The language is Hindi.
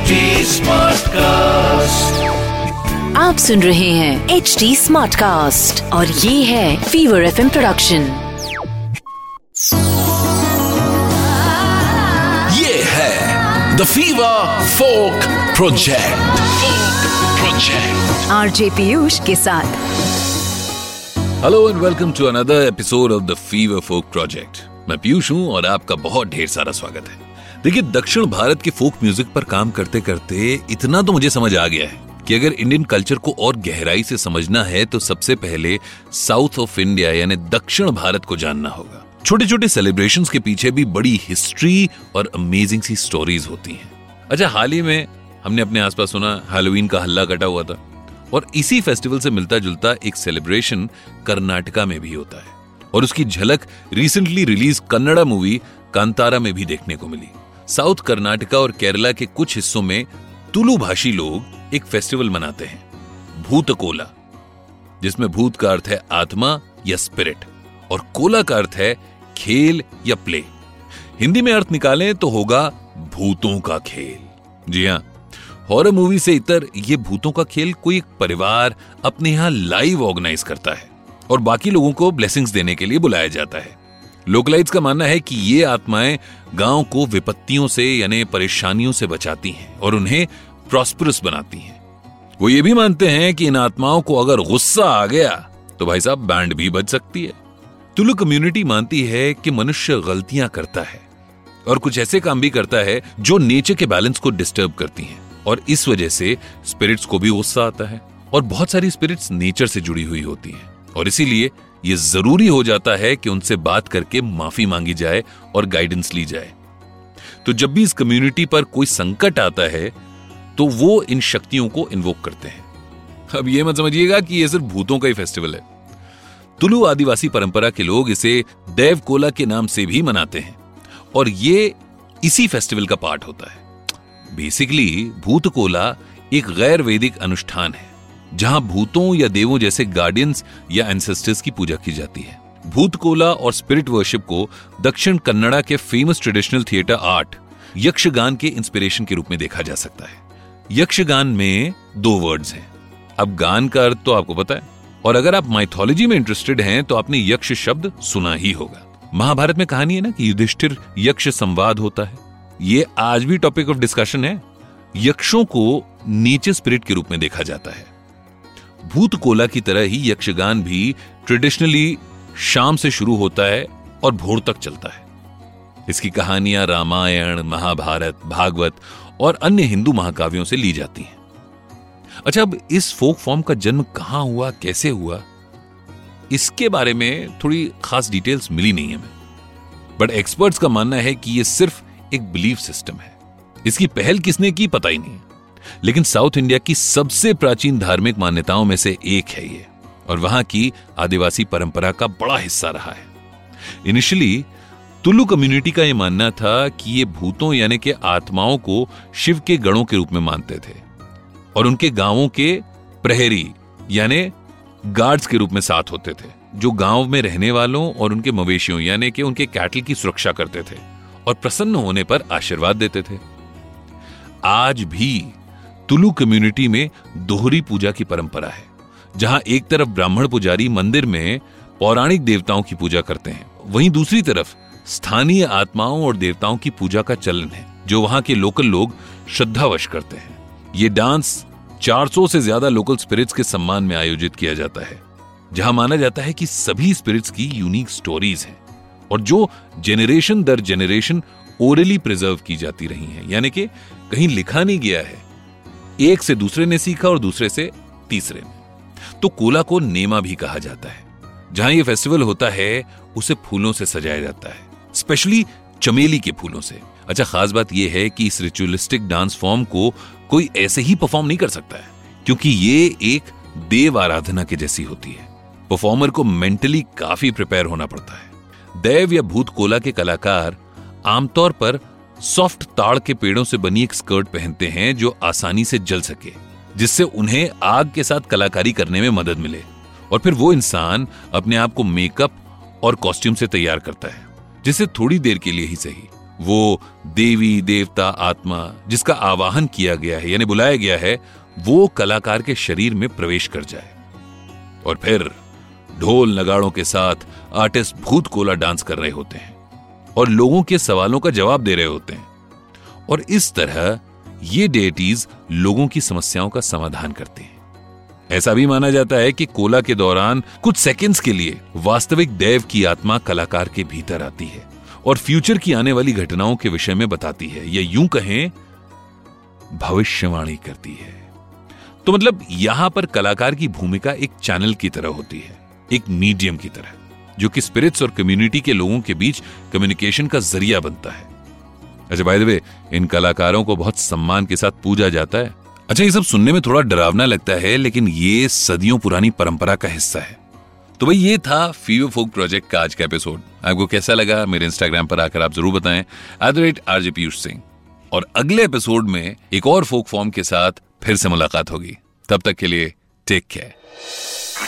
HD Smartcast. आप सुन रहे हैं एच डी स्मार्ट कास्ट और ये है फीवर एफ़ प्रोडक्शन ये है the fever folk project project RJ Piyush के साथ। Hello and welcome to another episode of the fever folk project मैं पीयूष हूँ और आपका बहुत ढेर सारा स्वागत है। देखिए, दक्षिण भारत के फोक म्यूज़िक पर काम करते करते इतना तो मुझे समझ आ गया है कि अगर इंडियन कल्चर को और गहराई से समझना है तो सबसे पहले साउथ ऑफ़ इंडिया, यानी दक्षिण भारत को जानना होगा। छोटे छोटे सेलिब्रेशंस के पीछे भी बड़ी हिस्ट्री और अमेजिंग सी स्टोरीज होती हैं। अच्छा हाल ही में हमने अपने आसपास सुना हैलोवीन का हल्ला कटा हुआ था, और इसी फेस्टिवल से मिलता जुलता एक सेलिब्रेशन कर्नाटका में भी होता है, और उसकी झलक recently release Kannada movie Kantara में भी देखने को मिली। साउथ कर्नाटका और केरला के कुछ हिस्सों में तुलु भाषी लोग एक फेस्टिवल मनाते हैं, भूत कोला, जिसमें भूत का अर्थ है आत्मा या स्पिरिट और कोला का अर्थ है खेल या प्ले हिंदी में अर्थ निकालें तो होगा भूतों का खेल। जी हाँ हॉरर मूवी से इतर ये भूतों का खेल कोई एक परिवार अपने यहाँ लाइव ऑर्गेनाइज करता है और बाकी लोगों को ब्लेसिंग्स देने के लिए बुलाया जाता है। लोकलाइट्स का मानना है कि ये आत्माएँ गाँव को विपत्तियों से, यानी परेशानियों से बचाती हैं और उन्हें प्रॉस्परस बनाती हैं। वो ये भी मानते हैं कि इन आत्माओं को अगर गुस्सा आ गया तो भाई साहब बैंड भी बच सकती है। तुलु कम्युनिटी मानती है कि मनुष्य गलतियाँ करता है और कुछ ऐसे काम भी करता है जो नेचर के बैलेंस को डिस्टर्ब करती हैं और इस वजह से स्पिरिट्स को भी गुस्सा आता है और बहुत सारी स्पिरिट्स नेचर से जुड़ी हुई होती हैं और इसीलिए ये ज़रूरी हो जाता है कि उनसे बात करके माफ़ी मांगी जाए और गाइडेंस ली जाए। तो जब भी इस कम्युनिटी पर कोई संकट आता है तो वो इन शक्तियों को इन्वोक करते हैं। अब ये मत समझिएगा कि ये सिर्फ़ भूतों का ही फेस्टिवल है। तुलु आदिवासी परंपरा के लोग इसे देव कोला के नाम से भी मनाते हैं और ये इसी फेस्टिवल का पार्ट होता है। बेसिकली भूत कोला एक गैर वैदिक अनुष्ठान है। जहाँ भूतों या देवों जैसे गार्डियंस या एंसेस्टर्स की पूजा की जाती है। भूत कोला और स्पिरिट वर्शिप को दक्षिण कन्नड़ा के famous traditional theatre art Yakshagana के इंस्पिरेशन के रूप में देखा जा सकता है। यक्षगान में दो वर्ड्स हैं। अब गान का अर्थ तो आपको पता है, और अगर आप माइथोलॉजी में इंटरेस्टेड हैं तो आपने यक्ष शब्द सुना ही होगा। महाभारत में कहानी है ना कि युधिष्ठिर यक्ष संवाद होता है। ये आज भी टॉपिक ऑफ़ डिस्कशन है। यक्षों को नीचे स्पिरिट के रूप में देखा जाता है। भूत कोला की तरह ही यक्षगान भी ट्रेडिशनली शाम से शुरू होता है और भोर तक चलता है। इसकी कहानियाँ रामायण, महाभारत, भागवत और अन्य हिंदू महाकाव्यों से ली जाती हैं। अच्छा अब इस फोक फॉर्म का जन्म कहाँ हुआ, कैसे हुआ? इसके बारे में थोड़ी खास डिटेल्स मिली नहीं हमें। बट एक्सपर्ट्स का मानना है कि यह सिर्फ़ एक बिलीफ सिस्टम है। इसकी पहल किसने की, पता ही नहीं। लेकिन साउथ इंडिया की सबसे प्राचीन धार्मिक मान्यताओं में से एक है ये, और वहाँ की आदिवासी परंपरा का बड़ा हिस्सा रहा है। इनिशियली तुलु कम्युनिटी का यह मानना था कि ये भूतों यानी कि आत्माओं को शिव के गणों के रूप में मानते थे, और उनके गाँवों के प्रहरी यानी गार्ड्स के रूप में साथ होते थे, जो गाँव में रहने वालों और उनके मवेशियों यानी कि उनके कैटल की सुरक्षा करते थे, और प्रसन्न होने पर आशीर्वाद देते थे। आज भी तुलु कम्युनिटी में दोहरी पूजा की परंपरा है, जहाँ एक तरफ़ ब्राह्मण पुजारी मंदिर में पौराणिक देवताओं की पूजा करते हैं, वहीं दूसरी तरफ़ स्थानीय आत्माओं और देवताओं की पूजा का चलन है, जो वहाँ के लोकल लोग श्रद्धावश करते हैं। ये डांस 400 से ज़्यादा लोकल स्पिरिट्स के सम्मान में आयोजित किया जाता है, जहाँ माना जाता है कि सभी स्पिरिट्स की यूनिक स्टोरीज हैं, और जो जेनरेशन दर जेनरेशन ओरली प्रिजर्व की जाती रही हैं, यानी कि कहीं लिखा नहीं गया है एक से दूसरे ने सीखा और दूसरे से तीसरे ने। तो कोला को नेमा भी कहा जाता है। जहाँ ये फेस्टिवल होता है, उसे फूलों से सजाया जाता है। स्पेशली चमेली के फूलों से। अच्छा खास बात यह है कि इस रिचुअलिस्टिक डांस फॉर्म को कोई ऐसे ही परफॉर्म नहीं कर सकता है। क्योंकि ये एक देव आराधना के जैसी होती है। परफॉर्मर को मेंटली काफ़ी प्रिपेयर होना पड़ता है। देव या भूत कोला के कलाकार आमतौर पर सॉफ्ट ताड़ के पेड़ों से बनी एक स्कर्ट पहनते हैं जो आसानी से जल सके, जिससे उन्हें आग के साथ कलाकारी करने में मदद मिले। और फिर वो इंसान अपने आप को मेकअप और कॉस्ट्यूम से तैयार करता है, जिसे थोड़ी देर के लिए ही सही। वो देवी, देवता, आत्मा, जिसका आवाहन किया गया है, यानी बुलाया गया है, वो कलाकार के शरीर में प्रवेश कर जाए। और फिर ढोल नगाड़ों के साथ आर्टिस्ट भूत कोला डांस कर रहे होते हैं। और लोगों के सवालों का जवाब दे रहे होते हैं। और इस तरह ये डेटीज लोगों की समस्याओं का समाधान करते हैं। ऐसा भी माना जाता है कि कोला के दौरान कुछ सेकंड्स के लिए वास्तविक देव की आत्मा कलाकार के भीतर आती है और फ्यूचर की आने वाली घटनाओं के विषय में बताती है। या यूँ कहें, भविष्यवाणी करती है। तो मतलब यहाँ पर कलाकार की भूमिका एक चैनल की तरह होती है, एक मीडियम की तरह। जो कि स्पिरिट्स और कम्युनिटी के लोगों के बीच कम्युनिकेशन का ज़रिया बनता है। अच्छा बाय द वे इन कलाकारों को बहुत सम्मान के साथ पूजा जाता है। अच्छा ये सब सुनने में थोड़ा डरावना लगता है, लेकिन ये सदियों पुरानी परंपरा का हिस्सा है। तो भाई, ये था फीवर फोक प्रोजेक्ट का आज का एपिसोड आपको कैसा लगा? मेरे इंस्टाग्राम पर आकर आप ज़रूर बताएँ। At the rate RJ Piyush Singh और अगले एपिसोड में एक और फोक फॉर्म के साथ फिर से मुलाकात होगी। तब तक के लिए टेक केयर